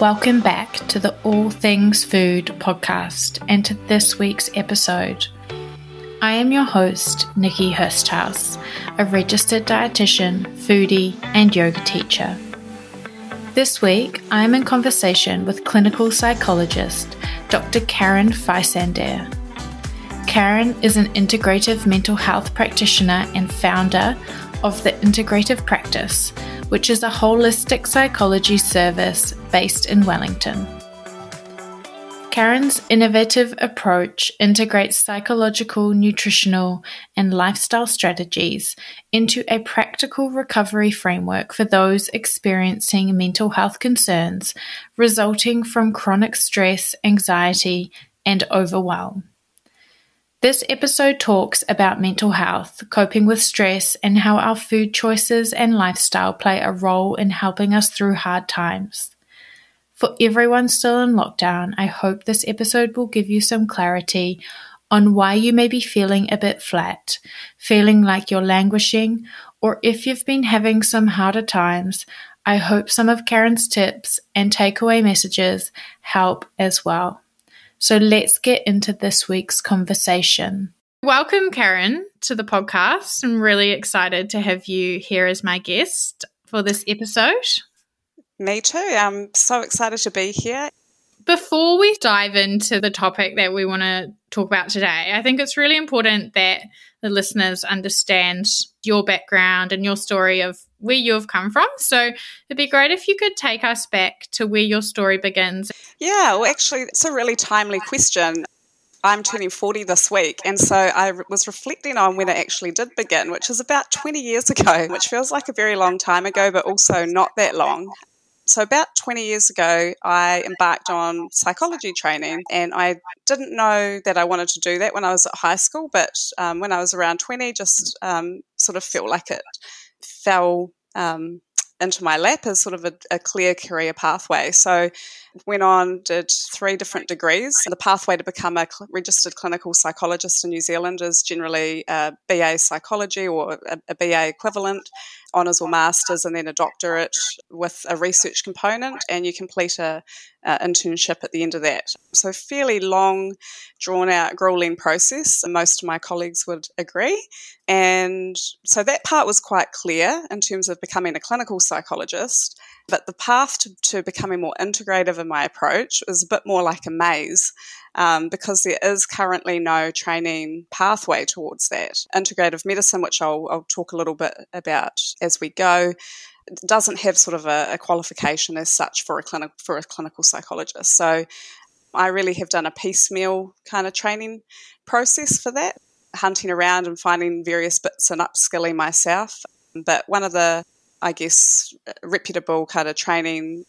Welcome back to the All Things Food podcast and to this week's episode. I am your host, Nikki Hursthouse, a registered dietitian, foodie, and yoga teacher. This week, I am in conversation with clinical psychologist Dr. Karen Feisander. Karen is an integrative mental health practitioner and founder of the Integrative Practice, which is a holistic psychology service based in Wellington. Karen's innovative approach integrates psychological, nutritional, and lifestyle strategies into a practical recovery framework for those experiencing mental health concerns resulting from chronic stress, anxiety, and overwhelm. This episode talks about mental health, coping with stress, and how our food choices and lifestyle play a role in helping us through hard times. For everyone still in lockdown, I hope this episode will give you some clarity on why you may be feeling a bit flat, feeling like you're languishing, or if you've been having some harder times. I hope some of Karen's tips and takeaway messages help as well. So let's get into this week's conversation. Welcome, Karen, to the podcast. I'm really excited to have you here as my guest for this episode. Me too. I'm so excited to be here. Before we dive into the topic that we want to talk about today, I think it's really important that the listeners understand your background and your story of where you've come from. So it'd be great if you could take us back to where your story begins. Yeah, well, actually, it's a really timely question. I'm turning 40 this week, and so I was reflecting on when it actually did begin, which is about 20 years ago, which feels like a very long time ago, but also not that long. So, about 20 years ago, I embarked on psychology training, and I didn't know that I wanted to do that when I was at high school, but um, when I was around 20, just um, sort of felt like it fell um, into my lap as sort of a, a, clear career pathway. So went on, did three different degrees. The pathway to become a cl- registered clinical psychologist in New Zealand is generally a BA psychology or a, a BA equivalent honours or masters and then a doctorate with a research component, and you complete a, internship at the end of that. So fairly long, drawn out, grueling process. Most of my colleagues would agree, and so that part was quite clear in terms of becoming a clinical psychologist. But the path to, to becoming more integrative in my approach was a bit more like a maze um, because there is currently no training pathway towards that. Integrative medicine, which I'll, I'll talk a little bit about as we go, doesn't have sort of a, a qualification as such for a clinic for a clinical psychologist. So I really have done a piecemeal kind of training process for that, hunting around and finding various bits and upskilling myself. But one of the I guess, reputable kind of training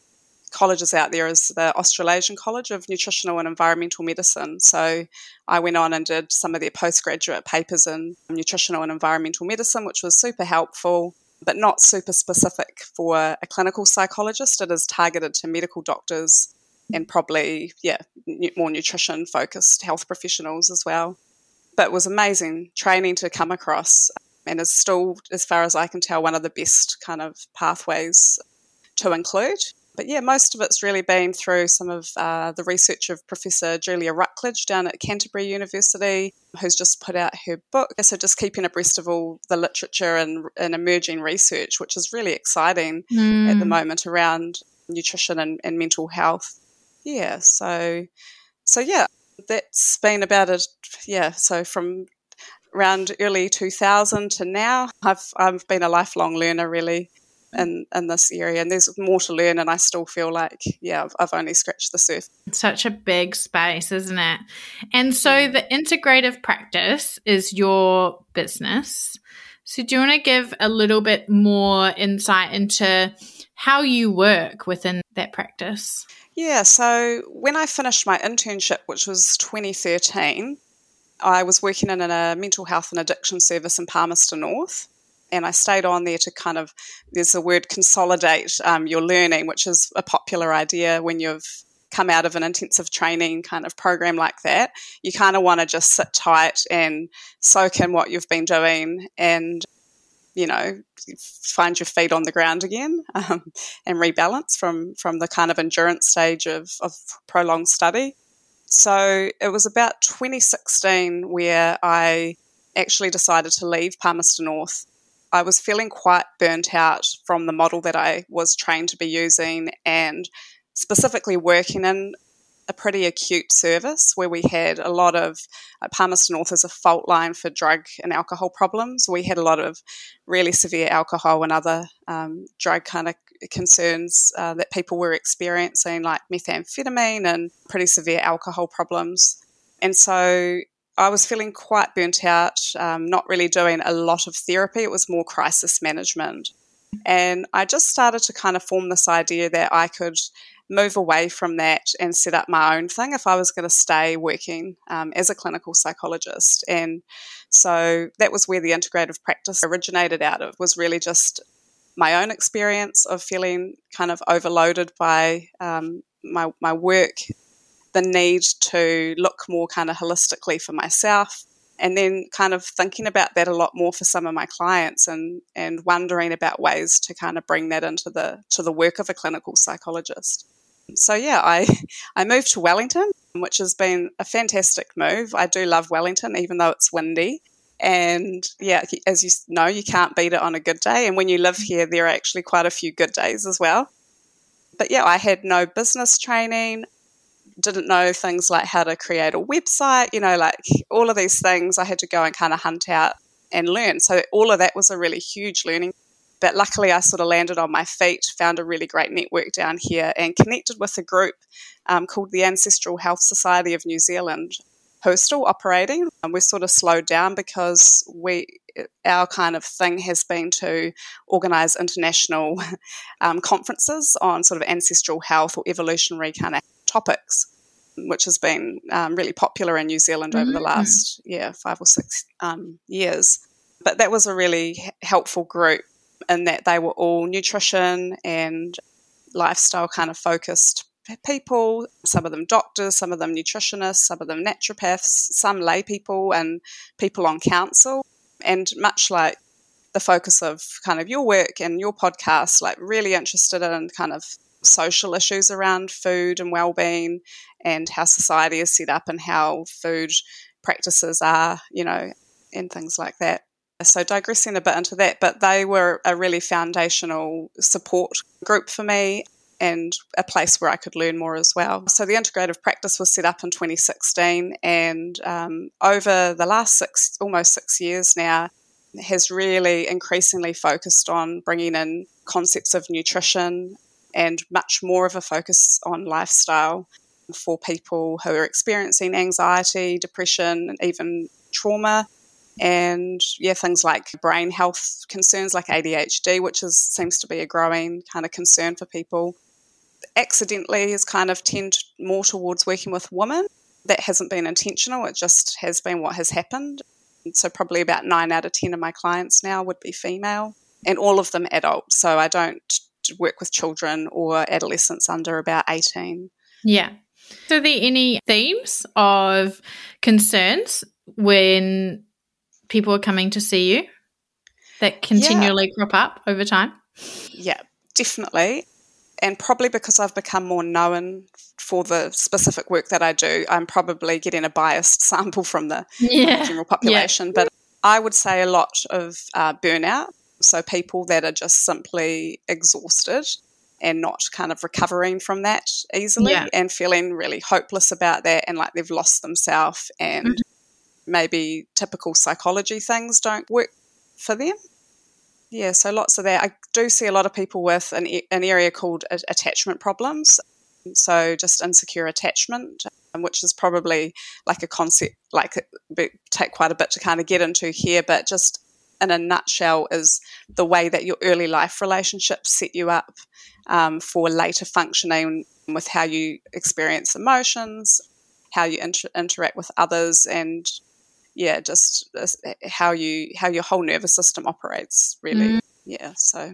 colleges out there is the Australasian College of Nutritional and Environmental Medicine. So I went on and did some of their postgraduate papers in nutritional and environmental medicine, which was super helpful, but not super specific for a clinical psychologist. It is targeted to medical doctors and probably, yeah, more nutrition focused health professionals as well. But it was amazing training to come across and is still, as far as I can tell, one of the best kind of pathways to include. But yeah, most of it's really been through some of uh, the research of Professor Julia Rucklidge down at Canterbury University, who's just put out her book. So just keeping abreast of all the literature and, and emerging research, which is really exciting mm. at the hmm. moment around nutrition and, and mental health. Yeah, so so yeah, that's been about it. Yeah, so from around early 2000 to now, I've I've been a lifelong learner really Mm. in, in this area and there's more to learn and I still feel like yeah I've, I've only scratched the surface. Such a big space isn't it? And so mm. the integrative practice is your business. So do you want to give a little bit more insight into how you work within that practice? Yeah so when I finished my internship which was 2013 I was working in a mental health and addiction service in Palmerston North and I stayed on there to kind of there's the word consolidate um, your learning, which is a popular idea when you've come out of an intensive training kind of program like that. You kind of want to just sit tight and soak in what you've been doing and you know, find your feet on the ground again um, and rebalance from, from the kind of endurance stage of, of prolonged study. So it was about 2016 where I actually decided to leave Palmerston North. I was feeling quite burnt out from the model that I was trained to be using and specifically working in a pretty acute service where we had a lot of uh, Palmerston North as a fault line for drug and alcohol problems. We had a lot of really severe alcohol and other um, drug kind of concerns uh, that people were experiencing, like methamphetamine and pretty severe alcohol problems. And so I was feeling quite burnt out, um, not really doing a lot of therapy. It was more crisis management. And I just started to kind of form this idea that I could move away from that and set up my own thing if I was going to stay working um, as a clinical psychologist. And so that was where the integrative practice originated out of, was really just my own experience of feeling kind of overloaded by um, my, my work, the need to look more kind of holistically for myself, and then kind of thinking about that a lot more for some of my clients and and wondering about ways to kind of bring that into the to the work of a clinical psychologist so yeah, I I moved to Wellington, which has been a fantastic move. I do love Wellington, even though it's windy. And yeah, as you know, you can't beat it on a good day. And when you live here, there are actually quite a few good days as well. But yeah, I had no business training, didn't know things like how to create a website, you know, like all of these things I had to go and kind of hunt out and learn. So all of that was a really huge learning but luckily, I sort of landed on my feet, found a really great network down here, and connected with a group um, called the Ancestral Health Society of New Zealand, who are still operating. And we're sort of slowed down because we our kind of thing has been to organise international um, conferences on sort of ancestral health or evolutionary kind of topics, which has been um, really popular in New Zealand over mm-hmm. the last yeah five or six um, years. But that was a really helpful group in that they were all nutrition and lifestyle kind of focused people, some of them doctors, some of them nutritionists, some of them naturopaths, some lay people, and people on council. And much like the focus of kind of your work and your podcast, like really interested in kind of social issues around food and well-being and how society is set up and how food practices are, you know, and things like that. So, digressing a bit into that, but they were a really foundational support group for me and a place where I could learn more as well. So, the integrative practice was set up in 2016, and um, over the last six, almost six years now, has really increasingly focused on bringing in concepts of nutrition and much more of a focus on lifestyle for people who are experiencing anxiety, depression, and even trauma and yeah, things like brain health concerns like ADHD, which is seems to be a growing kind of concern for people. Accidentally has kind of tend more towards working with women. That hasn't been intentional; it just has been what has happened. So probably about nine out of ten of my clients now would be female, and all of them adult. So I don't work with children or adolescents under about eighteen. Yeah. So, are there any themes of concerns when people are coming to see you that continually yeah. crop up over time? Yeah, definitely. And probably because I've become more known for the specific work that I do, I'm probably getting a biased sample from the yeah. general population. Yeah. But I would say a lot of uh, burnout. So people that are just simply exhausted and not kind of recovering from that easily yeah. and feeling really hopeless about that and like they've lost themselves and mm-hmm maybe typical psychology things don't work for them. Yeah, so lots of that. I do see a lot of people with an, an area called attachment problems. So just insecure attachment, um, which is probably like a concept, like it take quite a bit to kind of get into here, but just in a nutshell is the way that your early life relationships set you up um, for later functioning with how you experience emotions, how you inter- interact with others, and yeah, just how you how your whole nervous system operates. Really, mm. yeah. So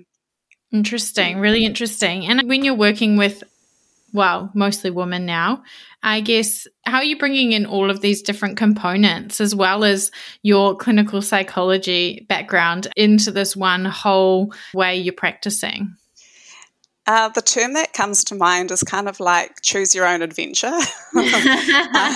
interesting, really interesting. And when you're working with well, mostly women now. I guess, how are you bringing in all of these different components as well as your clinical psychology background into this one whole way you're practicing? Uh, the term that comes to mind is kind of like choose your own adventure.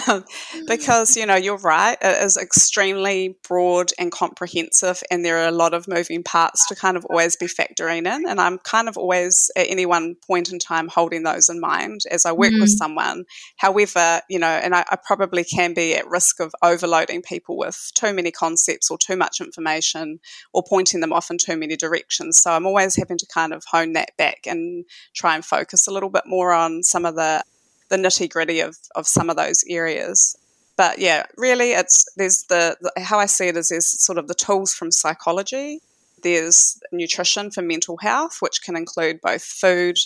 um, because, you know, you're right, it is extremely broad and comprehensive, and there are a lot of moving parts to kind of always be factoring in. And I'm kind of always at any one point in time holding those in mind as I work mm. with someone. However, you know, and I, I probably can be at risk of overloading people with too many concepts or too much information or pointing them off in too many directions. So I'm always having to kind of hone that back and try and focus a little bit more on some of the, the nitty gritty of, of some of those areas. But yeah, really, it's there's the, the how I see it is there's sort of the tools from psychology. There's nutrition for mental health, which can include both food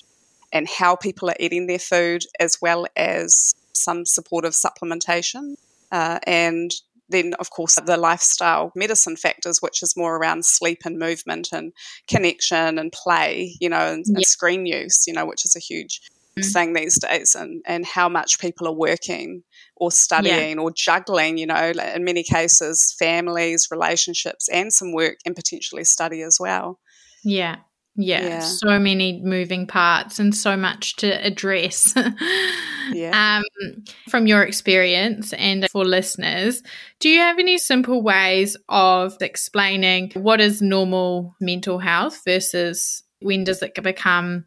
and how people are eating their food, as well as some supportive supplementation. Uh, and then, of course, the lifestyle medicine factors, which is more around sleep and movement and connection and play, you know, and, yeah. and screen use, you know, which is a huge mm-hmm. thing these days, and, and how much people are working or studying yeah. or juggling, you know, in many cases, families, relationships, and some work and potentially study as well. Yeah. Yeah, yeah, so many moving parts and so much to address. yeah. Um, from your experience and for listeners, do you have any simple ways of explaining what is normal mental health versus when does it become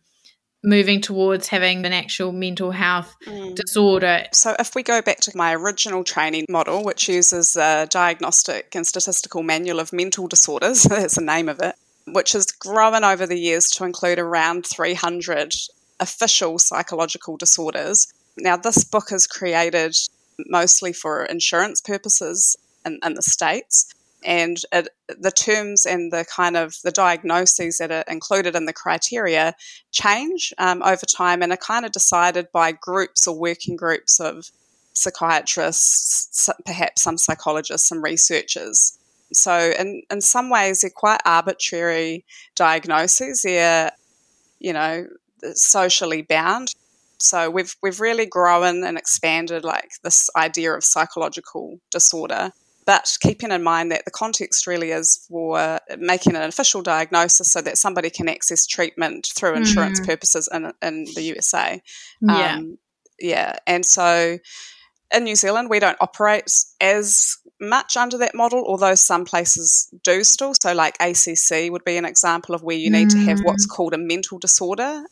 moving towards having an actual mental health mm. disorder. So, if we go back to my original training model, which uses a diagnostic and statistical manual of mental disorders, that's the name of it, which has grown over the years to include around 300 official psychological disorders. Now, this book is created mostly for insurance purposes in, in the States. And it, the terms and the kind of the diagnoses that are included in the criteria change um, over time and are kind of decided by groups or working groups of psychiatrists, perhaps some psychologists, some researchers. So, in, in some ways, they're quite arbitrary diagnoses. They're, you know, socially bound. So we've we've really grown and expanded like this idea of psychological disorder. But keeping in mind that the context really is for making an official diagnosis so that somebody can access treatment through insurance mm. purposes in, in the USA. Yeah. Um, yeah. And so in New Zealand, we don't operate as much under that model, although some places do still. So, like ACC would be an example of where you need mm. to have what's mm. called a mental disorder,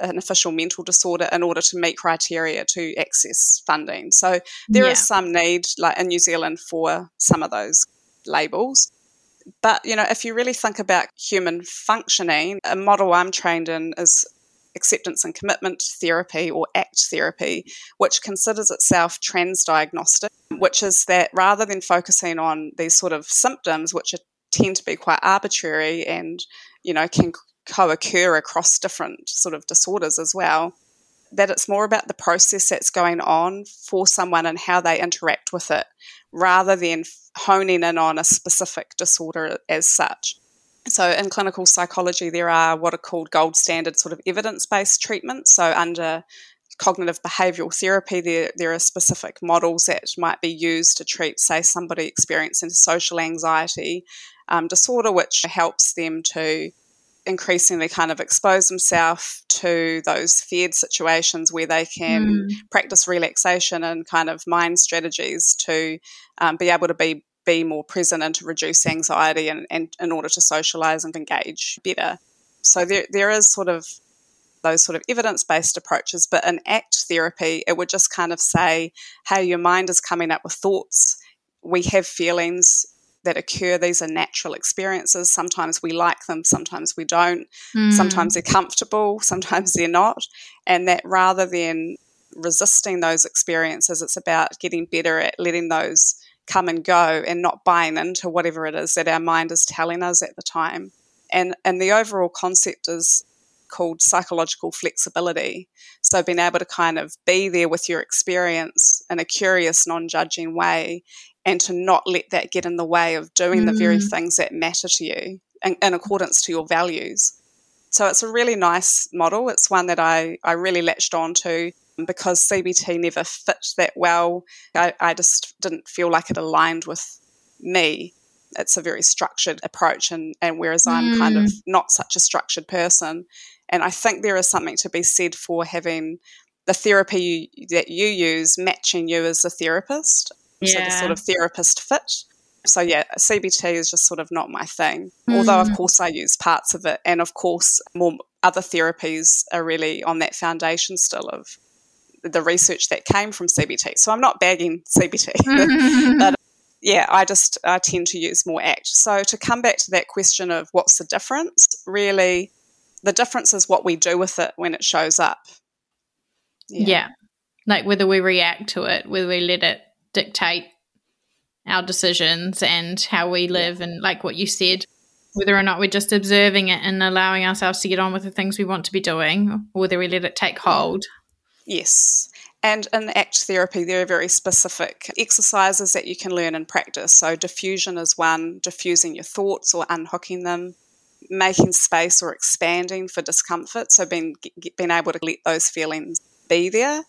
an official mental disorder, in order to meet criteria to access funding. So, there yeah. is some need, like in New Zealand, for some of those labels. But, you know, if you really think about human functioning, a model I'm trained in is acceptance and commitment therapy or ACT therapy, which considers itself transdiagnostic, which is that rather than focusing on these sort of symptoms, which are, tend to be quite arbitrary and, you know, can co occur across different sort of disorders as well, that it's more about the process that's going on for someone and how they interact with it rather than honing in on a specific disorder as such. So, in clinical psychology, there are what are called gold standard sort of evidence based treatments. So, under cognitive behavioral therapy, there, there are specific models that might be used to treat, say, somebody experiencing social anxiety um, disorder, which helps them to increasingly kind of expose themselves to those feared situations where they can mm. practice relaxation and kind of mind strategies to um, be able to be be more present and to reduce anxiety and, and in order to socialize and engage better. So there, there is sort of those sort of evidence based approaches, but in ACT therapy, it would just kind of say, hey, your mind is coming up with thoughts. We have feelings that occur. These are natural experiences. Sometimes we like them, sometimes we don't. Mm. Sometimes they're comfortable, sometimes they're not. And that rather than resisting those experiences, it's about getting better at letting those come and go and not buying into whatever it is that our mind is telling us at the time. And, and the overall concept is called psychological flexibility. So, being able to kind of be there with your experience in a curious, non judging way and to not let that get in the way of doing mm. the very mm. things that matter to you in, in accordance to your values. So it's a really nice model. It's one that I, I really latched on to because CBT never fit that well. I, I just didn't feel like it aligned with me. It's a very structured approach, and, and whereas I'm kind of mm. not such a structured person, and I think there is something to be said for having the therapy you, that you use matching you as a therapist. Yeah. So the sort of therapist fit. So yeah, CBT is just sort of not my thing. Mm. Although of course I use parts of it, and of course more other therapies are really on that foundation still of the research that came from CBT. So I'm not bagging CBT, but yeah, I just I tend to use more ACT. So to come back to that question of what's the difference, really, the difference is what we do with it when it shows up. Yeah. yeah. Like whether we react to it, whether we let it dictate our decisions and how we live, and like what you said, whether or not we're just observing it and allowing ourselves to get on with the things we want to be doing, or whether we let it take mm. hold. Yes. And in ACT therapy, there are very specific exercises that you can learn and practice. So, defusion is one, defusing your thoughts or unhooking them, making space or expanding for discomfort. So, being, being able to let those feelings be there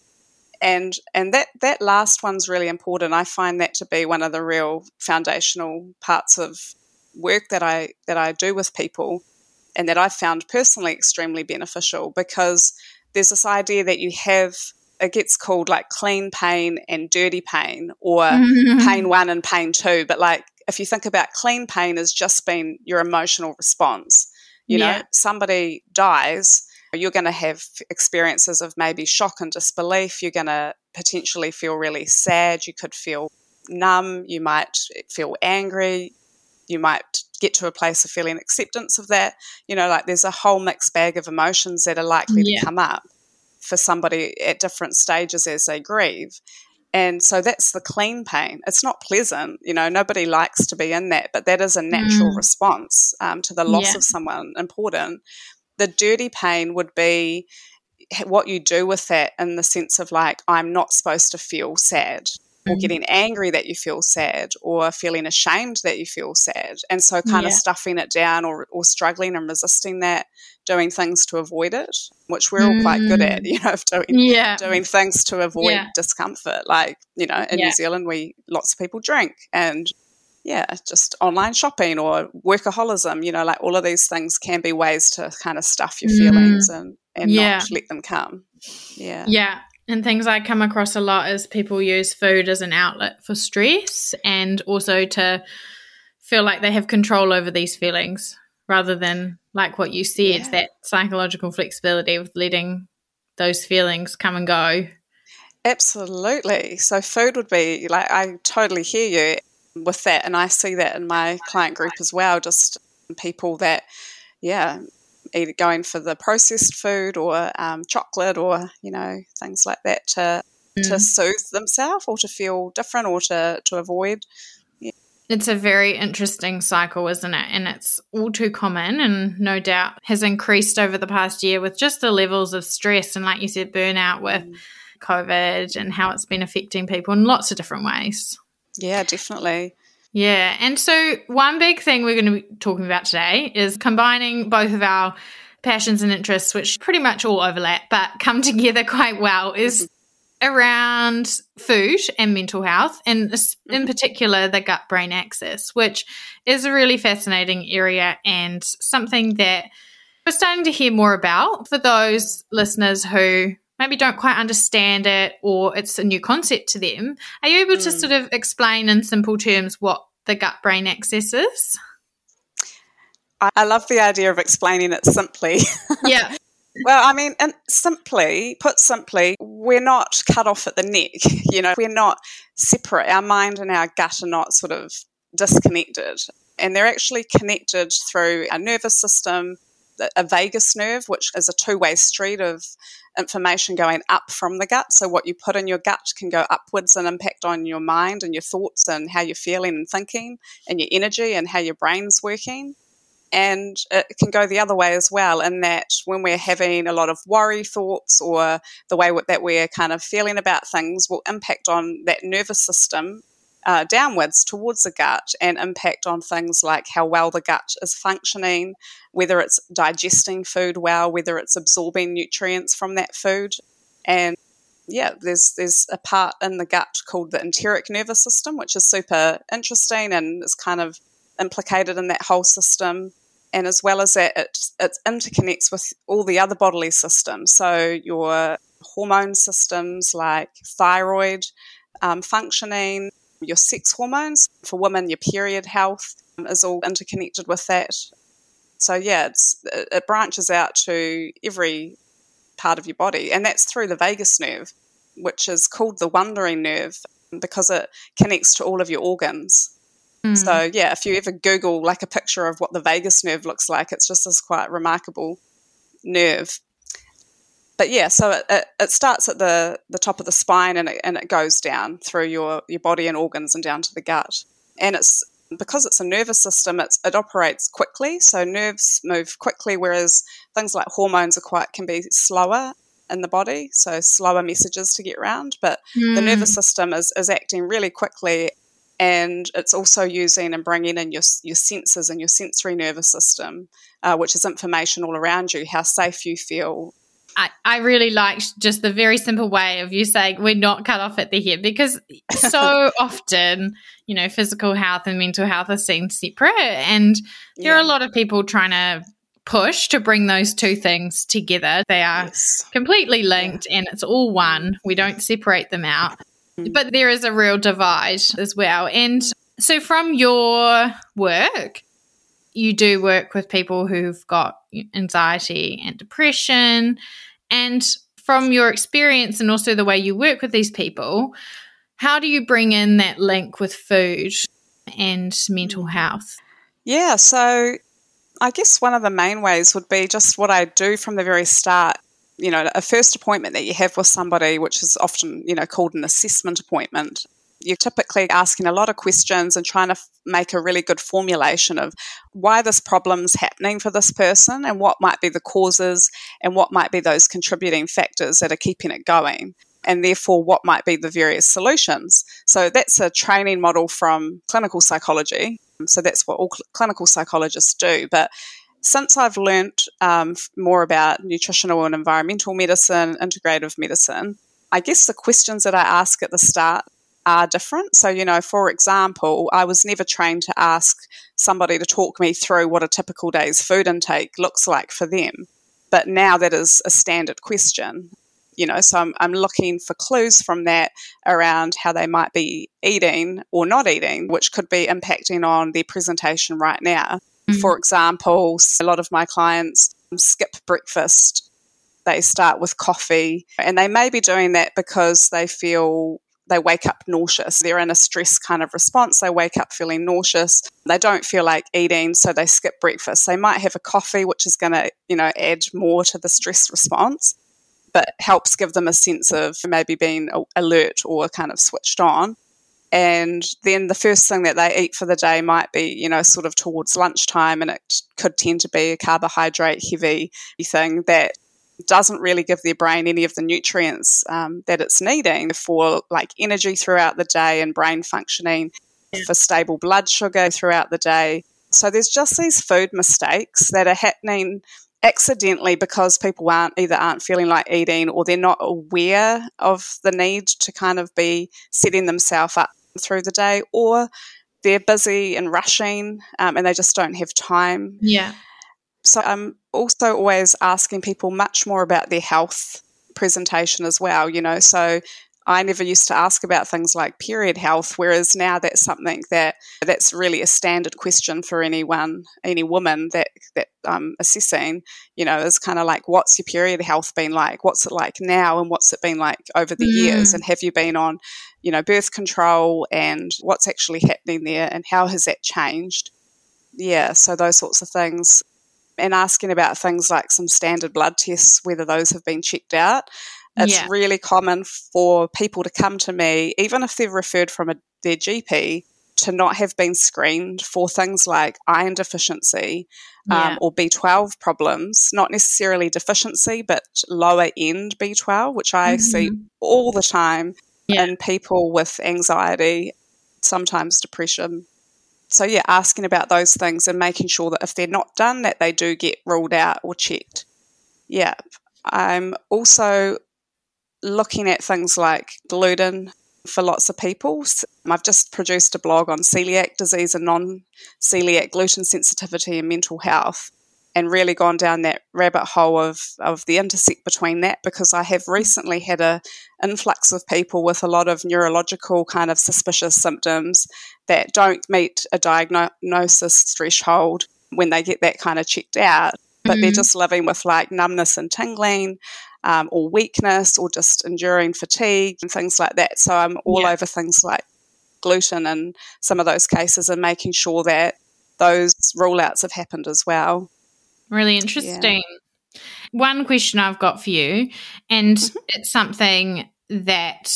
and and that that last one's really important. I find that to be one of the real foundational parts of work that I that I do with people, and that I've found personally extremely beneficial because there's this idea that you have it gets called like clean pain and dirty pain or mm-hmm. pain one and pain two but like if you think about clean pain as just being your emotional response you yeah. know somebody dies you're going to have experiences of maybe shock and disbelief. You're going to potentially feel really sad. You could feel numb. You might feel angry. You might get to a place of feeling acceptance of that. You know, like there's a whole mixed bag of emotions that are likely yeah. to come up for somebody at different stages as they grieve. And so that's the clean pain. It's not pleasant, you know, nobody likes to be in that, but that is a natural mm. response um, to the loss yeah. of someone important the dirty pain would be what you do with that in the sense of like, I'm not supposed to feel sad. Or mm-hmm. getting angry that you feel sad, or feeling ashamed that you feel sad. And so, kind yeah. of stuffing it down or, or struggling and resisting that, doing things to avoid it, which we're mm. all quite good at, mm. you know, of doing, yeah. doing things to avoid yeah. discomfort. Like, you know, in New Zealand, we lots of people drink and yeah, just online shopping or workaholism, you know, like all of these things can be ways to kind of stuff your feelings mm. and, and yeah. not let them come. Yeah. Yeah. And things I come across a lot is people use food as an outlet for stress and also to feel like they have control over these feelings rather than like what you said, yeah. that psychological flexibility with letting those feelings come and go. Absolutely. So food would be like I totally hear you with that. And I see that in my client group as well, just people that, yeah, either going for the processed food or um, chocolate or, you know, things like that to, mm. to soothe themselves or to feel different or to, to avoid. It's a very interesting cycle, isn't it? And it's all too common and no doubt has increased over the past year with just the levels of stress and, like you said, burnout with mm. COVID and how it's been affecting people in lots of different ways. Yeah, definitely. Yeah. And so, one big thing we're going to be talking about today is combining both of our passions and interests, which pretty much all overlap, but come together quite well, is around food and mental health, and in mm-hmm. particular, the gut brain axis, which is a really fascinating area and something that we're starting to hear more about for those listeners who maybe don't quite understand it or it's a new concept to them. Are you able mm. to sort of explain in simple terms what the gut brain axis is? I love the idea of explaining it simply. Yeah. well, I mean, and simply, put simply, we're not cut off at the neck. You know, we're not separate. Our mind and our gut are not sort of disconnected. And they're actually connected through our nervous system, a vagus nerve, which is a two way street of information going up from the gut. So, what you put in your gut can go upwards and impact on your mind and your thoughts and how you're feeling and thinking and your energy and how your brain's working. And it can go the other way as well, in that when we're having a lot of worry thoughts or the way that we're kind of feeling about things will impact on that nervous system uh, downwards towards the gut and impact on things like how well the gut is functioning, whether it's digesting food well, whether it's absorbing nutrients from that food. And yeah, there's there's a part in the gut called the enteric nervous system, which is super interesting and is kind of implicated in that whole system. And as well as that, it, it interconnects with all the other bodily systems. So your hormone systems like thyroid um, functioning, your sex hormones. For women, your period health is all interconnected with that. So yeah, it's, it branches out to every part of your body, and that's through the vagus nerve, which is called the wandering nerve because it connects to all of your organs. Mm. So yeah, if you ever Google like a picture of what the vagus nerve looks like, it's just this quite remarkable nerve but yeah, so it, it, it, starts at the, the top of the spine and it, and it goes down through your, your body and organs and down to the gut. And it's because it's a nervous system, it's, it operates quickly. So nerves move quickly, whereas things like hormones are quite can be slower in the body, so slower messages to get around. But mm. the hmm. nervous system is, is acting really quickly and it's also using and bringing in your, your senses and your sensory nervous system, uh, which is information all around you, how safe you feel, I, I really liked just the very simple way of you saying we're not cut off at the hip because so often, you know, physical health and mental health are seen separate. And there yeah. are a lot of people trying to push to bring those two things together. They are yes. completely linked yeah. and it's all one. We don't separate them out. Mm. But there is a real divide as well. And so, from your work, you do work with people who've got anxiety and depression. And from your experience and also the way you work with these people, how do you bring in that link with food and mental mm. health? Yeah, so I guess one of the main ways would be just what I do from the very start. You know, a first appointment that you have with somebody, which is often, you know, called an assessment appointment you're typically asking a lot of questions and trying to f- make a really good formulation of why this problem's happening for this person and what might be the causes and what might be those contributing factors that are keeping it going and therefore what might be the various solutions. So that's a training model from clinical psychology. So that's what all cl- clinical psychologists do. But since I've learned um, more about nutritional and environmental medicine, integrative medicine, I guess the questions that I ask at the start are different. So, you know, for example, I was never trained to ask somebody to talk me through what a typical day's food intake looks like for them. But now that is a standard question. You know, so I'm, I'm looking for clues from that around how they might be eating or not eating, which could be impacting on their presentation right now. Mm-hmm. For example, a lot of my clients skip breakfast they start with coffee and they may be doing that because they feel they wake up nauseous. They're in a stress kind of response. They wake up feeling nauseous. They don't feel like eating, so they skip breakfast. They might have a coffee, which is going to, you know, add more to the stress response, but helps give them a sense of maybe being alert or kind of switched on. And then the first thing that they eat for the day might be, you know, sort of towards lunchtime, and it could tend to be a carbohydrate heavy thing that doesn't really give their brain any of the nutrients um, that it's needing for like energy throughout the day and brain functioning, yeah. for stable blood sugar throughout the day. So there's just these food mistakes that are happening accidentally because people aren't either aren't feeling like eating or they're not aware of the need to kind of be setting themselves up through the day or they're busy and rushing um, and they just don't have time. Yeah. So I'm also always asking people much more about their health presentation as well, you know. So I never used to ask about things like period health, whereas now that's something that that's really a standard question for anyone, any woman that that I'm assessing. You know, is kind of like, what's your period health been like? What's it like now, and what's it been like over the mm. years? And have you been on, you know, birth control, and what's actually happening there, and how has that changed? Yeah, so those sorts of things and asking about things like some standard blood tests, whether those have been checked out. It's yeah. really common for people to come to me, even if they're referred from a, their GP, to not have been screened for things like iron deficiency um, yeah. or B12 problems, not necessarily deficiency, but lower end B12, which I mm-hmm. see all the time yeah. in people with anxiety sometimes depression. So, yeah, asking about those things and making sure that if they're not done, that they do get ruled out or checked. Yeah. I'm also looking at things like gluten for lots of people. I've just produced a blog on celiac disease and non celiac gluten sensitivity and mental health and really gone down that rabbit hole of, of the intersect between that because I have recently had a influx of people with a lot of neurological kind of suspicious symptoms that don't meet a diagnosis threshold when they get that kind of checked out. But mm-hmm. they're just living with like numbness and tingling, um, or weakness, or just enduring fatigue and things like that. So I'm all yeah. over things like gluten and some of those cases and making sure that those rule outs have happened as well. Really interesting. Yeah. One question I've got for you, and mm-hmm. it's something that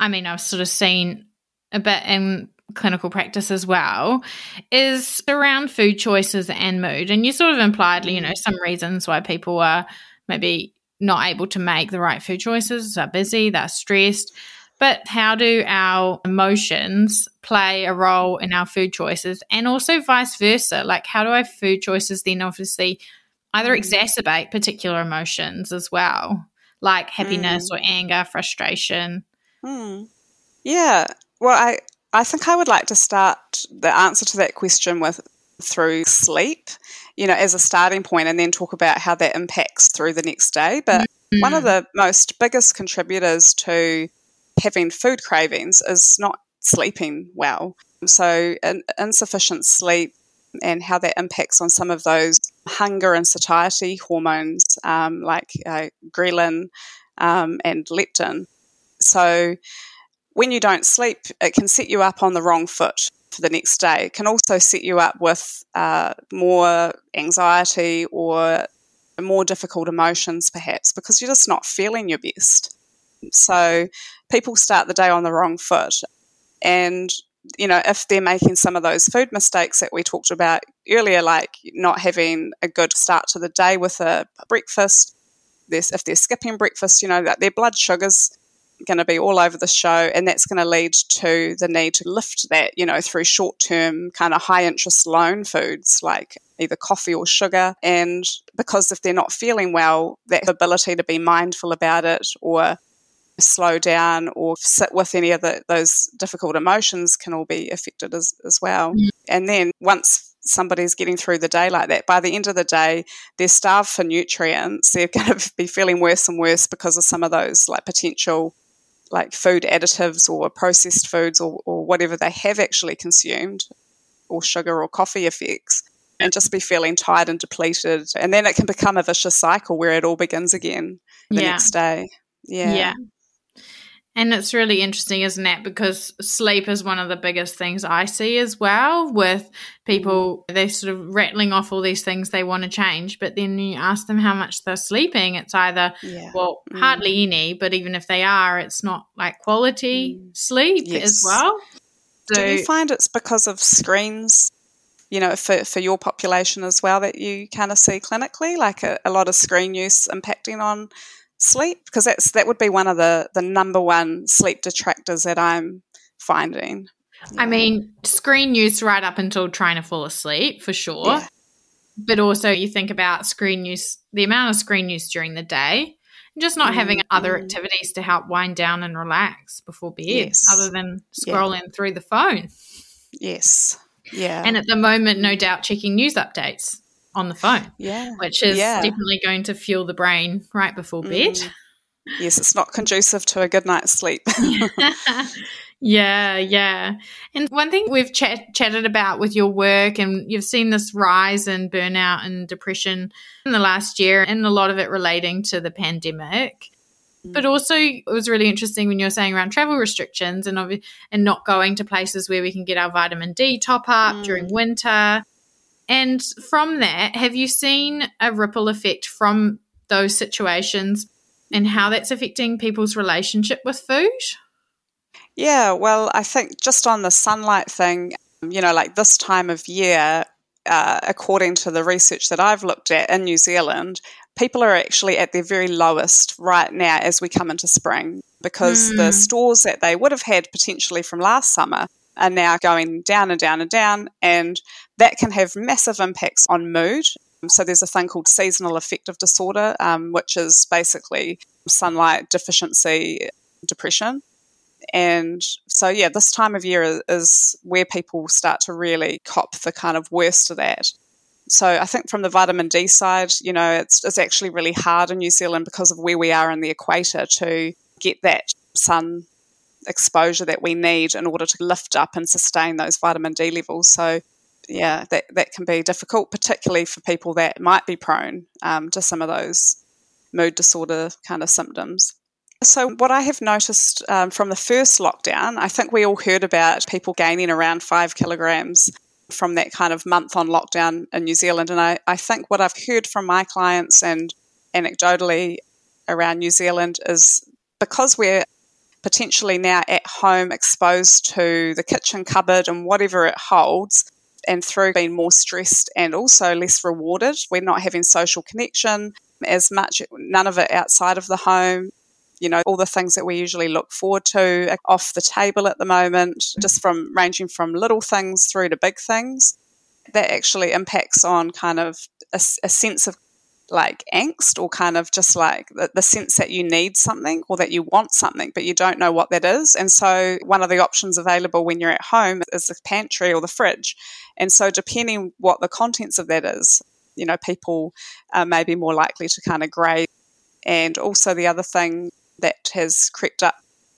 I mean, I've sort of seen a bit in clinical practice as well, is around food choices and mood. And you sort of implied, you know, some reasons why people are maybe not able to make the right food choices, they're busy, they're stressed. But how do our emotions play a role in our food choices and also vice versa? Like, how do our food choices then obviously either mm. exacerbate particular emotions as well, like happiness mm. or anger, frustration? Mm. Yeah. Well, I, I think I would like to start the answer to that question with through sleep, you know, as a starting point, and then talk about how that impacts through the next day. But mm. one of the most biggest contributors to having food cravings is not sleeping well. So, in, insufficient sleep and how that impacts on some of those hunger and satiety hormones um, like uh, ghrelin um, and leptin. So, when you don't sleep, it can set you up on the wrong foot for the next day. It can also set you up with uh, more anxiety or more difficult emotions, perhaps, because you're just not feeling your best. So, people start the day on the wrong foot. And, you know, if they're making some of those food mistakes that we talked about earlier, like not having a good start to the day with a breakfast, this if they're skipping breakfast, you know, that their blood sugars going to be all over the show and that's going to lead to the need to lift that you know through short term kind of high interest loan foods like either coffee or sugar. And because if they're not feeling well that ability to be mindful about it or slow down or sit with any of the, those difficult emotions can all be affected as, as well. Mm. And then once somebody's getting through the day like that, by the end of the day, they're starved for nutrients. They're going to be feeling worse and worse because of some of those like potential like food additives or processed foods or, or whatever they have actually consumed or sugar or coffee effects and just be feeling tired and depleted. And then it can become a vicious cycle where it all begins again the yeah. next day. Yeah. Yeah. And it's really interesting, isn't it? Because sleep is one of the biggest things I see as well with people. They're sort of rattling off all these things they want to change, but then you ask them how much they're sleeping. It's either, yeah. well, mm. hardly any, but even if they are, it's not like quality mm. sleep yes. as well. So, Do you find it's because of screens? You know, for, for your population as well, that you kind of see clinically, like a, a lot of screen use impacting on sleep because that's that would be one of the the number one sleep detractors that I'm finding. Yeah. I mean, screen use right up until trying to fall asleep for sure. Yeah. But also you think about screen use, the amount of screen use during the day, and just not mm-hmm. having other activities to help wind down and relax before bed yes. other than scrolling yeah. through the phone. Yes. Yeah. And at the moment, no doubt checking news updates on the phone. Yeah. Which is yeah. definitely going to fuel the brain right before bed. Mm. Yes, it's not conducive to a good night's sleep. yeah, yeah. And one thing we've chat- chatted about with your work, and you've seen this rise in burnout and depression in the last year, and a lot of it relating to the pandemic. But mm. also, it was really interesting when you were saying around travel restrictions and and not going to places where we can get our vitamin D top up mm. during winter and from that, have you seen a ripple effect from those situations and how that's affecting people's relationship with food? Yeah, well, I think just on the sunlight thing, you know, like this time of year, uh, according to the research that I've looked at in New Zealand, people are actually at their very lowest right now as we come into spring because mm. the stores that they would have had potentially from last summer are now going down and down and down, and that can have massive impacts on mood. So, there's a thing called seasonal affective disorder, um, which is basically sunlight deficiency depression. And so, yeah, this time of year is where people start to really cop the kind of worst of that. So I think from the vitamin D side, you know, it's, it's actually really hard in New Zealand because of where we are in the equator to get that sun exposure that we need in order to lift up and sustain those vitamin D levels. So yeah, that, that can be difficult, particularly for people that might be prone um, to some of those mood disorder kind of symptoms. So, what I have noticed um, from the first lockdown, I think we all heard about people gaining around five kilograms from that kind of month on lockdown in New Zealand. And I, I think what I've heard from my clients and anecdotally around New Zealand is because we're potentially now at home exposed to the kitchen cupboard and whatever it holds, and through being more stressed and also less rewarded, we're not having social connection as much, none of it outside of the home you know, all the things that we usually look forward to off the table at the moment, just from ranging from little things through to big things. That actually impacts on kind of a, a sense of like angst or kind of just like the, the, sense that you need something or that you want something, but you don't know what that is. And so, one of the options available when you're at home is the pantry or the fridge. And so, depending what the contents of that is, you know, people may be more likely to kind of grade. And also, the other thing that has crept up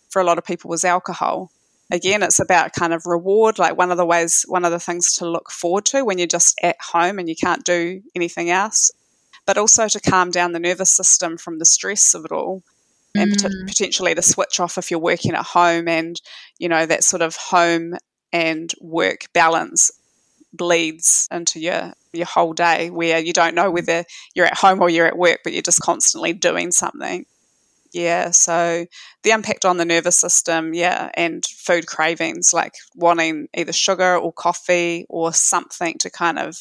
for a lot of people was alcohol. Again, it's about kind of reward, like one of the ways, one of the things to look forward to when you're just at home and you can't do anything else, but also to calm down the nervous system from the stress of it all and mm. potentially to switch off if you're working at home and, you know, that sort of home and work balance bleeds into your your whole day where you don't know whether you're at home or you're at work but you're just constantly doing something yeah, so the impact on the nervous system, yeah, and food cravings, like wanting either sugar or coffee or something to kind of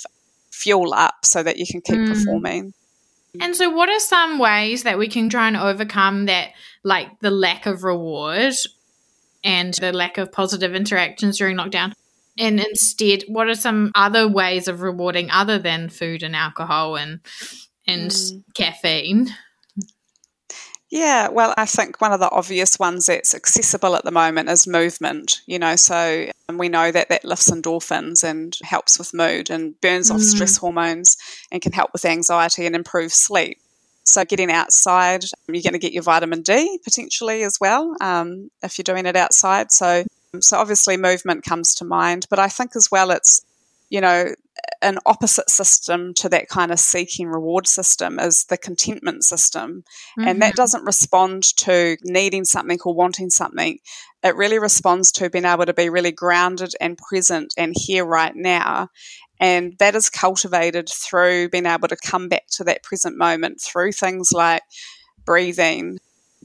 fuel up so that you can keep mm. performing. And so, what are some ways that we can try and overcome that, like the lack of reward and the lack of positive interactions during lockdown? And instead, what are some other ways of rewarding other than food and alcohol and and mm. caffeine? Yeah, well, I think one of the obvious ones that's accessible at the moment is movement. You know, so um, we know that that lifts endorphins and helps with mood and burns mm. off stress hormones and can help with anxiety and improve sleep. So, getting outside, you're going to get your vitamin D potentially as well um, if you're doing it outside. So, so obviously movement comes to mind, but I think as well it's you know an opposite system to that kind of seeking reward system is the contentment system. Mm-hmm. And that mm-hmm. doesn't respond to needing something or wanting something. It really responds to being able to be really grounded and present and here right now. And that is cultivated through being able to come back to that present moment through things like breathing,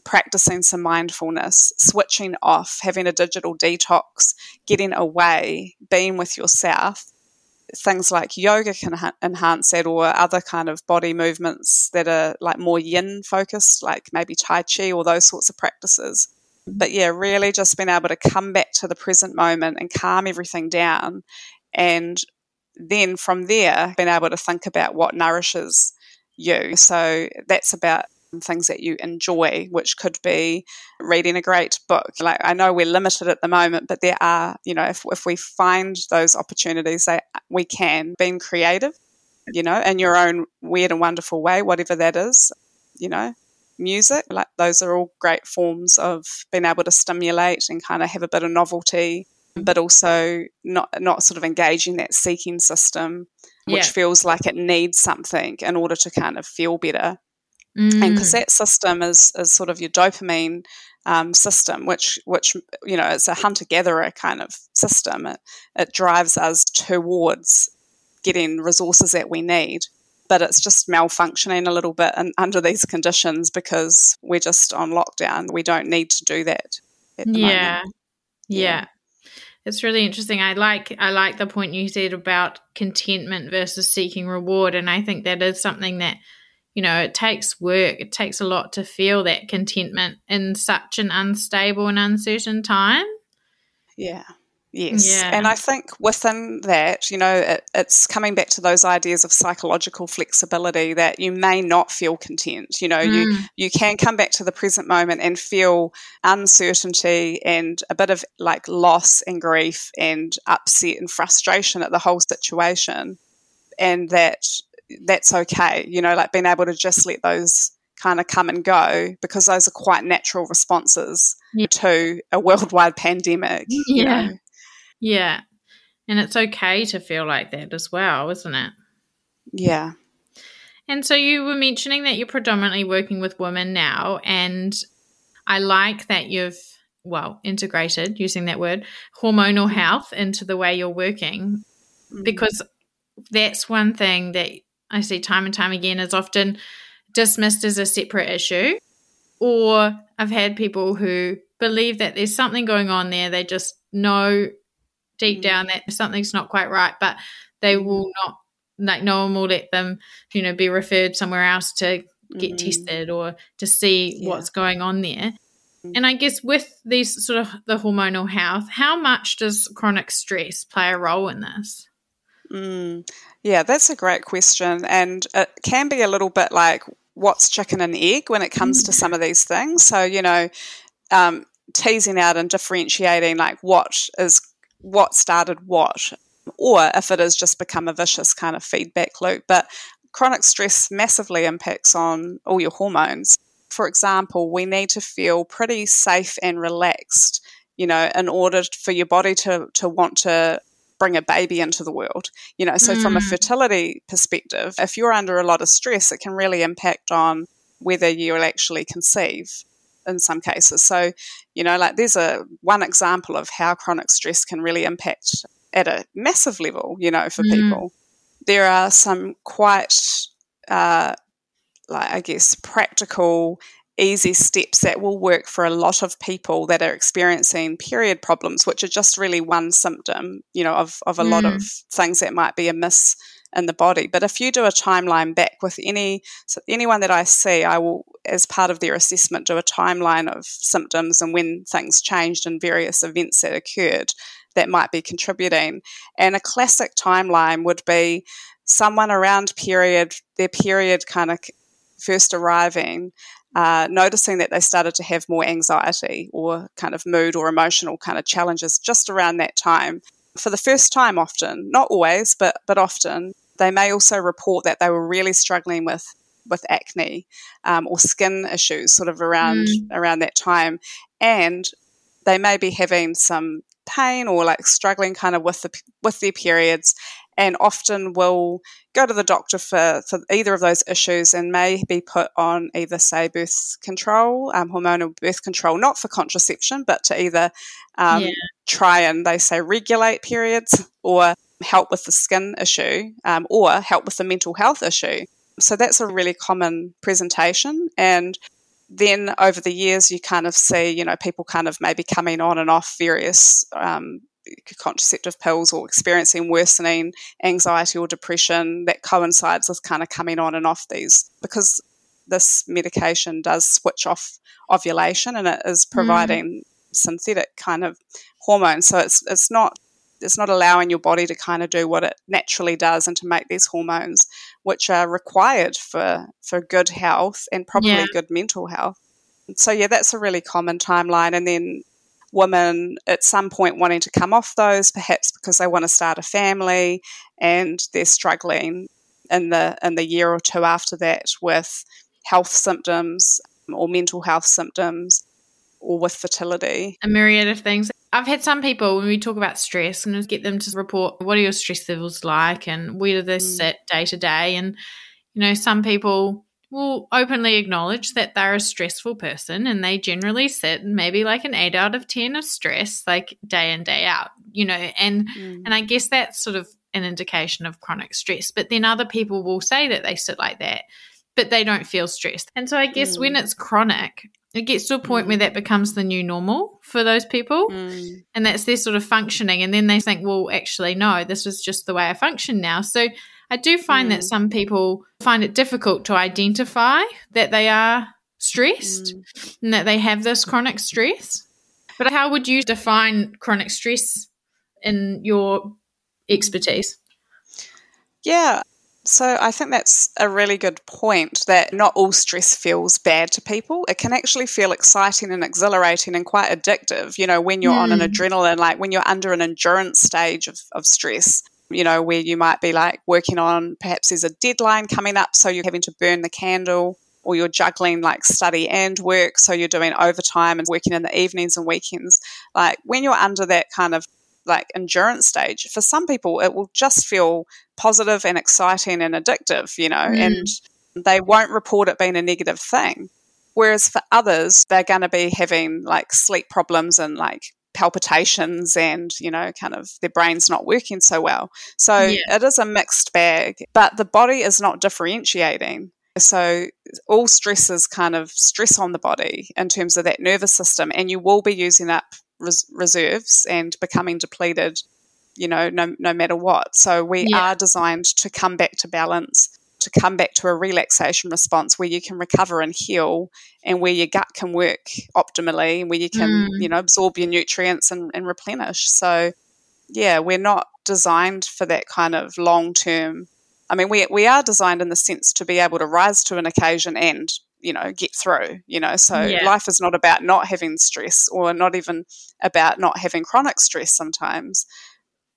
practicing some mindfulness, switching off, having a digital detox, getting away, being with yourself things like yoga can ha- enhance that or other kind of body movements that are like more yin focused like maybe tai chi or those sorts of practices. Mm-hmm. But yeah really just being able to come back to the present moment and calm everything down and then from there being able to think about what nourishes you. So that's about things that you enjoy, which could be reading a great book. Like I know we're limited at the moment, but there are, you know, if, if we find those opportunities, that we can being creative, you know, in your own weird and wonderful way, whatever that is, you know, music. Like those are all great forms of being able to stimulate and kind of have a bit of novelty, but also not not sort of engaging that seeking system, which yeah. feels like it needs something in order to kind of feel better. Mm. And because that system is, is sort of your dopamine um, system, which which you know it's a hunter gatherer kind of system. It, it drives us towards getting resources that we need, but it's just malfunctioning a little bit and under these conditions because we're just on lockdown. We don't need to do that. yeah. yeah, yeah. It's really interesting. I like I like the point you said about contentment versus seeking reward, and I think that is something that you know, it takes work, it takes a lot to feel that contentment in such an unstable and uncertain time. Yeah. Yes. Yeah. And I think within that, you know, it, it's coming back to those ideas of psychological flexibility that you may not feel content. You know, mm. you, you can come back to the present moment and feel uncertainty and a bit of like loss and grief and upset and frustration at the whole situation. And that that's okay. You know, like being able to just let those kind of come and go because those are quite natural responses yeah. to a worldwide pandemic. Yeah. Know? Yeah. And it's okay to feel like that as well, isn't it? Yeah. And so you were mentioning that you're predominantly working with women now. And I like that you've, well, integrated, using that word, hormonal mm-hmm. health into the way you're working mm-hmm. because that's one thing that I see time and time again is often dismissed as a separate issue. Or I've had people who believe that there's something going on there. They just know deep mm. down that something's not quite right, but they mm. will not like no one will let them, you know, be referred somewhere else to get mm. tested or to see yeah. what's going on there. Mm. And I guess with these sort of the hormonal health, how much does chronic stress play a role in this? Mm. Yeah, that's a great question. And it can be a little bit like what's chicken and egg when it comes to some of these things. So, you know, um, teasing out and differentiating like what is what started what, or if it has just become a vicious kind of feedback loop. But chronic stress massively impacts on all your hormones. For example, we need to feel pretty safe and relaxed, you know, in order for your body to, to want to bring a baby into the world. You know, so mm. from a mm. fertility perspective, if you're under a lot of stress, it can really impact on whether you'll actually conceive in some cases. So, you know, like there's a one example of how chronic stress can really impact at a massive level, you know, for mm. people. There are some quite, uh, like I guess, practical, easy steps that will work for a lot of people that are experiencing period problems, which are just really one symptom, you know, of, of a mm. lot of mm. things that might be amiss in the body. But if you do a timeline back with any so anyone that I see, I will, as part of their assessment, do a timeline of symptoms and when things changed and various events that occurred that might be contributing. And a classic timeline would be someone around period, their period kind of first arriving. Uh, noticing that they started to have more anxiety or kind of mood or emotional kind of challenges just around that time for the first time often not always but but often they may also report that they were really struggling with with acne um, or skin issues sort of around mm. around that time and they may be having some pain or like struggling kind of with the with their periods and often will go to the doctor for, for either of those issues and may be put on either say birth control um, hormonal birth control not for contraception but to either um, yeah. try and they say regulate periods or help with the skin issue um, or help with the mental health issue. So that's a really common presentation. And then over the years, you kind of see, you know, people kind of maybe coming on and off various um, contraceptive pills or experiencing worsening anxiety or depression that coincides with kind of coming on and off these because this medication does switch off ovulation and it is mm. providing mm. synthetic kind of hormones. So it's it's not it's not allowing your body to kind of do what it naturally does and to make these hormones which are required for for good health and probably yeah. good mental health so yeah that's a really common timeline and then women at some point wanting to come off those perhaps because they want to start a family and they're struggling in the in the year or two after that with health symptoms or mental health symptoms or with fertility a myriad of things I've had some people when we talk about stress and get them to report what are your stress levels like and where do they mm. sit day to day. And, you know, some people will openly acknowledge that they're a stressful person and they generally sit maybe like an eight out of 10 of stress, like day in, day out, you know, and, mm. and I guess that's sort of an indication of chronic stress. But then other people will say that they sit like that, but they don't feel stressed. And so I guess mm. when it's chronic, it gets to a point mm. where that becomes the new normal for those people mm. and that's their sort of functioning and then they think well actually no this is just the way i function now so I do find mm. that some people find it difficult to identify that they are stressed mm. and that they have this chronic stress. But how would you define chronic stress in your expertise? Yeah, so I think that's a really good point that not all stress feels bad to people. It can actually feel exciting and exhilarating and quite addictive, you know, when you're mm. on an hmm. adrenaline, like when you're under an endurance stage of, of stress, you know, where you might be like working on perhaps there's a deadline coming up, so you're having to burn the candle, or you're juggling like study and work, so you're doing overtime and working in the evenings and weekends. Like when you're under that kind of like endurance stage, for some people, it will just feel positive and exciting and addictive, you know, mm. and they won't report it being a negative thing. Whereas for others, they're going to be having like sleep problems and like palpitations and, you know, kind of their brain's not working so well. So yeah. it is a mixed bag, but the body is not differentiating. So all stress is kind of stress on the body in terms of that nervous system, and you will be using up res- reserves and becoming depleted, you know, no, no matter what. So we yeah. are designed to come back to balance, to come back to a relaxation response where you can recover and heal and where your gut can work optimally, and where you can, mm. you know, absorb your nutrients and, and replenish. So, yeah, we're not designed for that kind of long term. I mean, we, we are designed in the sense to be able to rise to an occasion and you know get through you know so yeah. life is not about not having stress or not even about not having chronic stress sometimes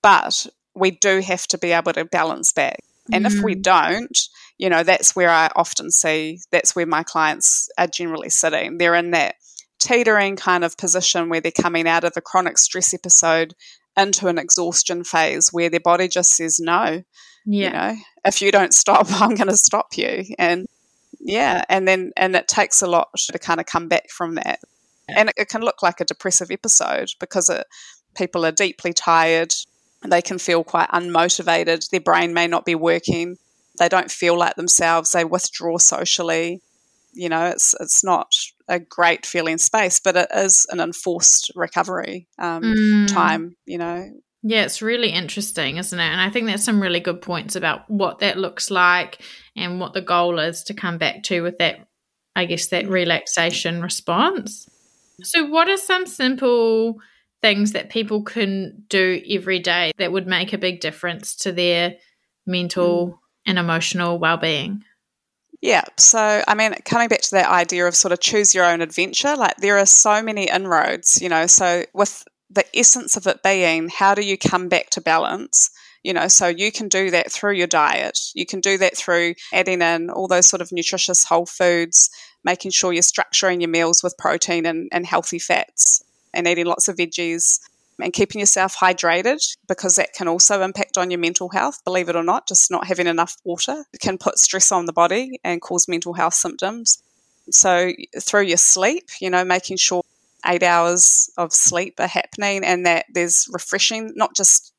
but we do have to be able to balance back and mm. if we mm. don't you know that's where i often see that's where my clients are generally sitting they're in that teetering kind of position where they're coming out of a chronic stress episode into an exhaustion phase where their body just says no yeah. you know if you don't stop i'm going to stop you and yeah and then and it takes a lot to kind of come back from that and it, it, can look like a depressive episode because it, people are deeply tired they can feel quite unmotivated their brain may not be working they don't feel like themselves they withdraw socially you know it's it's not a great feeling space but it is an enforced recovery um, mm. time you know yeah, it's really interesting, isn't it? And I think there's some really good points about what that looks like and what the goal is to come back to with that, I guess, that relaxation response. So, what are some simple things that people can do every day that would make a big difference to their mental mm. and emotional well being? Yeah, so I mean, coming back to that idea of sort of choose your own adventure, like there are so many inroads, you know. So, with the essence of it being how do you come back to balance? You know, so you can do that through your diet. You can do that through adding in all those sort of nutritious whole foods, making sure you're structuring your meals with protein and, and healthy fats, and eating lots of veggies and keeping yourself hydrated because that can also impact on your mental health, believe it or not. Just not having enough water can put stress on the body and cause mental health symptoms. So, through your sleep, you know, making sure eight hours of sleep are happening and that there's refreshing, not just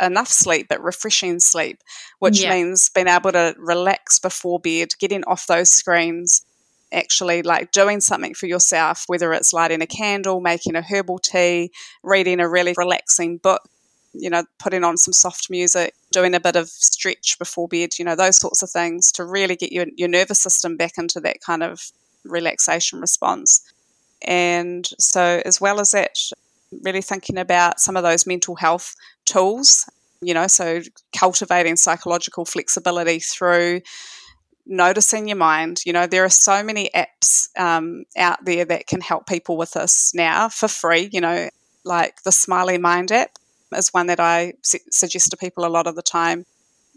enough sleep, but refreshing sleep, which yeah. means being able to relax before bed, getting off those screens, actually like doing something for yourself, whether it's lighting a candle, making a herbal tea, reading a really relaxing book, you know, putting on some soft music, doing a bit of stretch before bed, you know, those sorts of things to really get your, your nervous system back into that kind of relaxation response. And so, as well as that, really thinking about some of those mental health tools, you know, so cultivating psychological flexibility through noticing your mind. You know, there are so many apps um, out there that can help people with this now for free, you know, like the Smiling Mind app is one that I su- suggest to people a lot of the time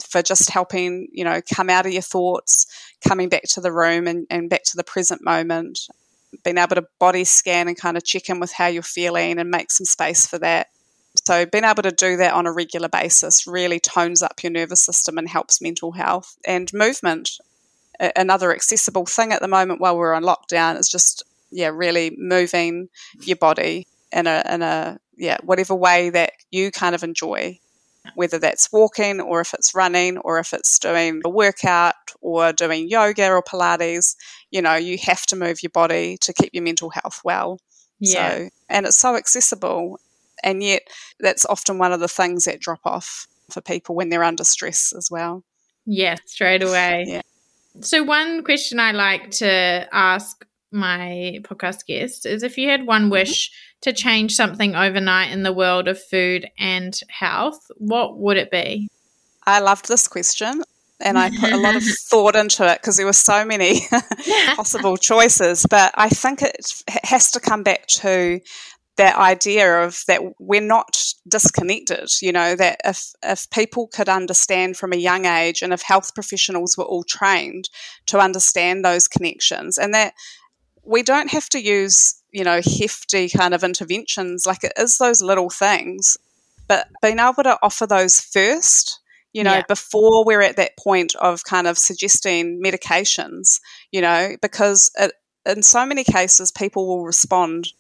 for just helping, you know, come out of your thoughts, coming back to the room and, and back to the present moment being able to body scan and kind of check in with how you're feeling and make some space for that. So, being able to do that on a regular basis really tones up your nervous system and helps mental health. And movement, another accessible thing at the moment while we're on lockdown, is just, yeah, really moving your body in a, in a, yeah, whatever way that you kind of enjoy whether that's walking or if it's running or if it's doing a workout or doing yoga or Pilates, you know, you have to move your body to keep your mental health well. Yeah. So, and it's so accessible. And yet, that's often one of the things that drop off for people when they're under stress as well. Yeah, straight away. Yeah. So, one question I like to ask my podcast guests is if you had one mm-hmm. wish mm-hmm. to change something overnight in the world of food and health, what would it be? I loved this question and I put a lot of thought into it because there were so many possible choices. But I think it has to come back to that idea of that we're not disconnected. You know that if if people could understand from a young age, and if health professionals were all trained to understand those connections, and that we don't have to use you know hefty kind of interventions. Like it is those little things, but being able to offer those first you know, yeah. before we're at that point of kind of suggesting medications, you know, because it, in so many cases people will respond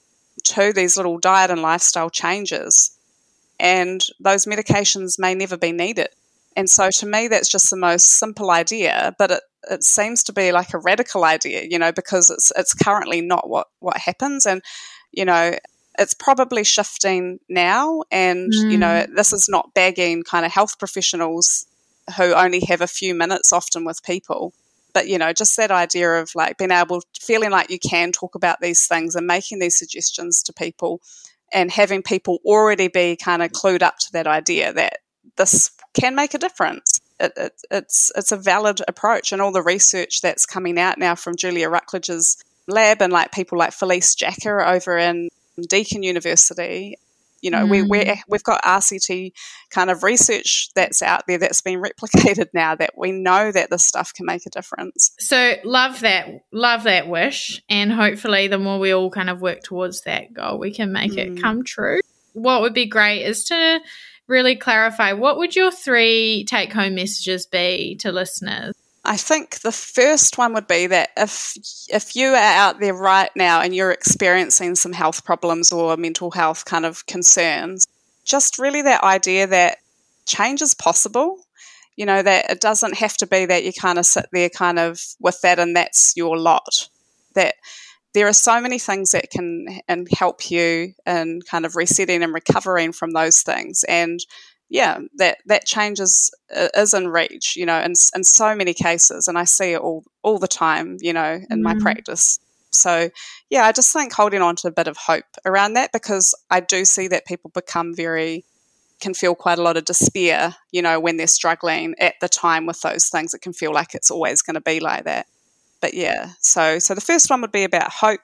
to these little diet and lifestyle changes, and those medications may never be needed. And so to me, that's just the most simple idea, but it, it seems to be like a radical idea, you know, because it's it's currently not what, what happens. And, you know, it's probably shifting now. And, mm. you know, mm. this is not bagging kind of health professionals who only have a few minutes often with people. But, you know, just that idea of like being able, feeling like you can talk about these things and making these suggestions to people and having people already be kind of clued up to that idea that this can make a difference. It, it, it's it's a valid approach, and all the research that's coming out now from Julia Rucklidge's lab and like people like Felice Jacka over in Deakin University. You know, mm. we, we we've got RCT kind of research that's out there that's been replicated now that we know that this stuff can make a difference. So love that, love that wish, and hopefully, the more we all kind of work towards that goal, we can make mm. it come true. What would be great is to really clarify what would your three take home messages be to listeners I think the first one would be that if if you are out there right now and you're experiencing some health problems or mental health kind of concerns, just really that idea that change is possible. You know, that it doesn't have to be that you kind of sit there kind of with that and that's your lot. That there are so many things that can and help you in kind of resetting and recovering from those things. And yeah, that that change is, is in reach, you know, in, in so many cases, and I see it all all the time, you know, in mm. my practice. So, yeah, I just think holding on to a bit of hope around that because I do see that people become very can feel quite a lot of despair, you know, when they're struggling at the time with those things. It can feel like it's always going to be like that. But yeah, so so the first one would be about hope.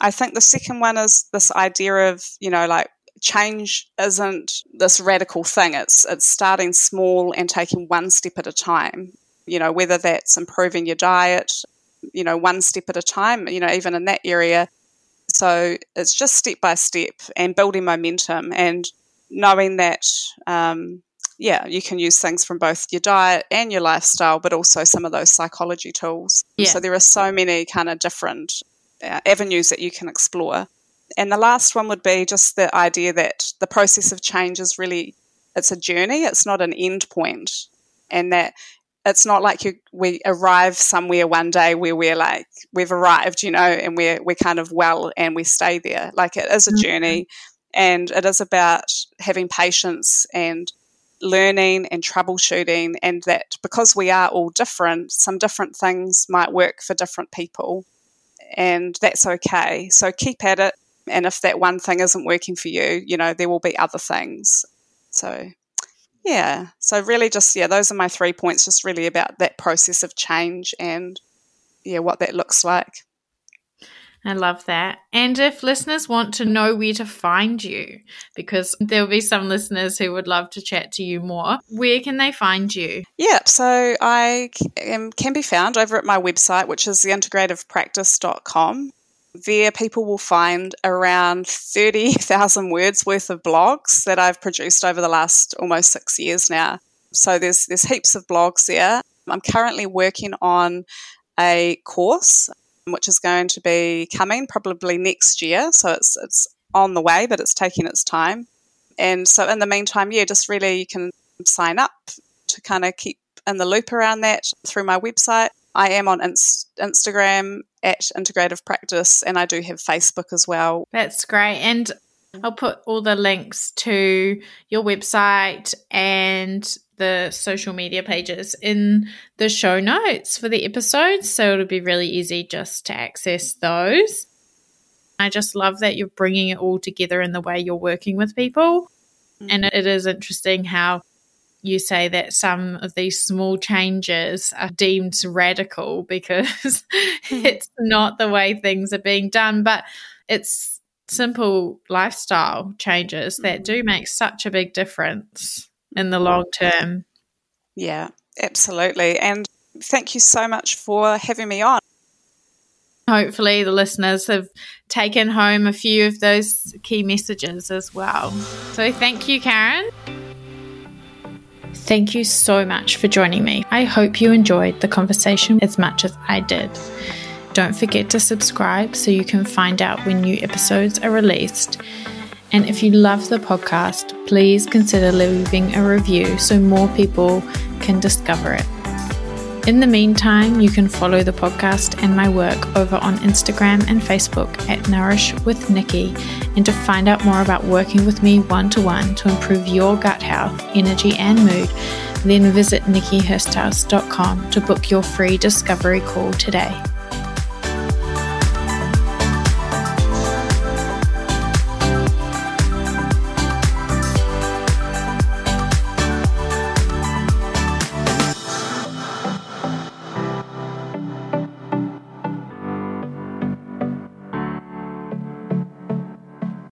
I think the second one is this idea of, you know, like change isn't this radical thing. It's it's starting small and taking one step at a time. You know, whether that's improving your diet, you know, one step at a time, you know, even in that area. So it's just step by step and building momentum and knowing that, um, yeah, you can use things from both your diet and your lifestyle, but also some of those psychology tools. Yeah. So there are so many kind of different uh, avenues that you can explore. And the last one would be just the idea that the process of change is really it's a journey, it's not an end point. And that it's not like you, we arrive somewhere one day where we're like we've arrived, you know, and we're we're kind of well and we stay there. Like it is a mm-hmm. journey and it is about having patience and learning and troubleshooting and that because we are all different, some different things might work for different people and that's okay. So keep at it, and if that one thing isn't working for you, you know, there will be other things. So, yeah. So, really, just, yeah, those are my three points, just really about that process of change and, yeah, what that looks like. I love that. And if listeners want to know where to find you, because there'll be some listeners who would love to chat to you more, where can they find you? Yeah, so I can be found over at my website, which is theintegrativepractice.com. There, people will find around 30,000 words worth of blogs that I've produced over the last almost six years now. So there's there's heaps of blogs there. I'm currently working on a course which is going to be coming probably next year. So it's it's on the way, but it's taking its time. And so in the meantime, yeah, just really you can sign up to kind of keep in the loop around that through my website. I am on Inst- Instagram at Integrative Practice, and I do have Facebook as well. That's great. And I'll put all the links to your website and the social media pages in the show notes for the episodes. So it'll be really easy just to access those. I just love that you're bringing it all together in the way you're working with people. And it is interesting how you say that some of these small changes are deemed radical because mm-hmm. it's not the way things are being done, but it's simple lifestyle changes that do mm-hmm. make such a big difference in the long term. Yeah, absolutely. And thank you so much for having me on. Hopefully, the listeners have taken home a few of those key messages as well. So, thank you, Karen. Thank you so much for joining me. I hope you enjoyed the conversation as much as I did. Don't forget to subscribe so you can find out when new episodes are released. And if you love the podcast, please consider leaving a review so more people can discover it. In the meantime, you can follow the podcast and my work over on Instagram and Facebook at Nourish with Nikki, and to find out more about working with me one to one to improve your gut health, energy, and mood, then visit nikkihersthouse.com to book your free discovery call today.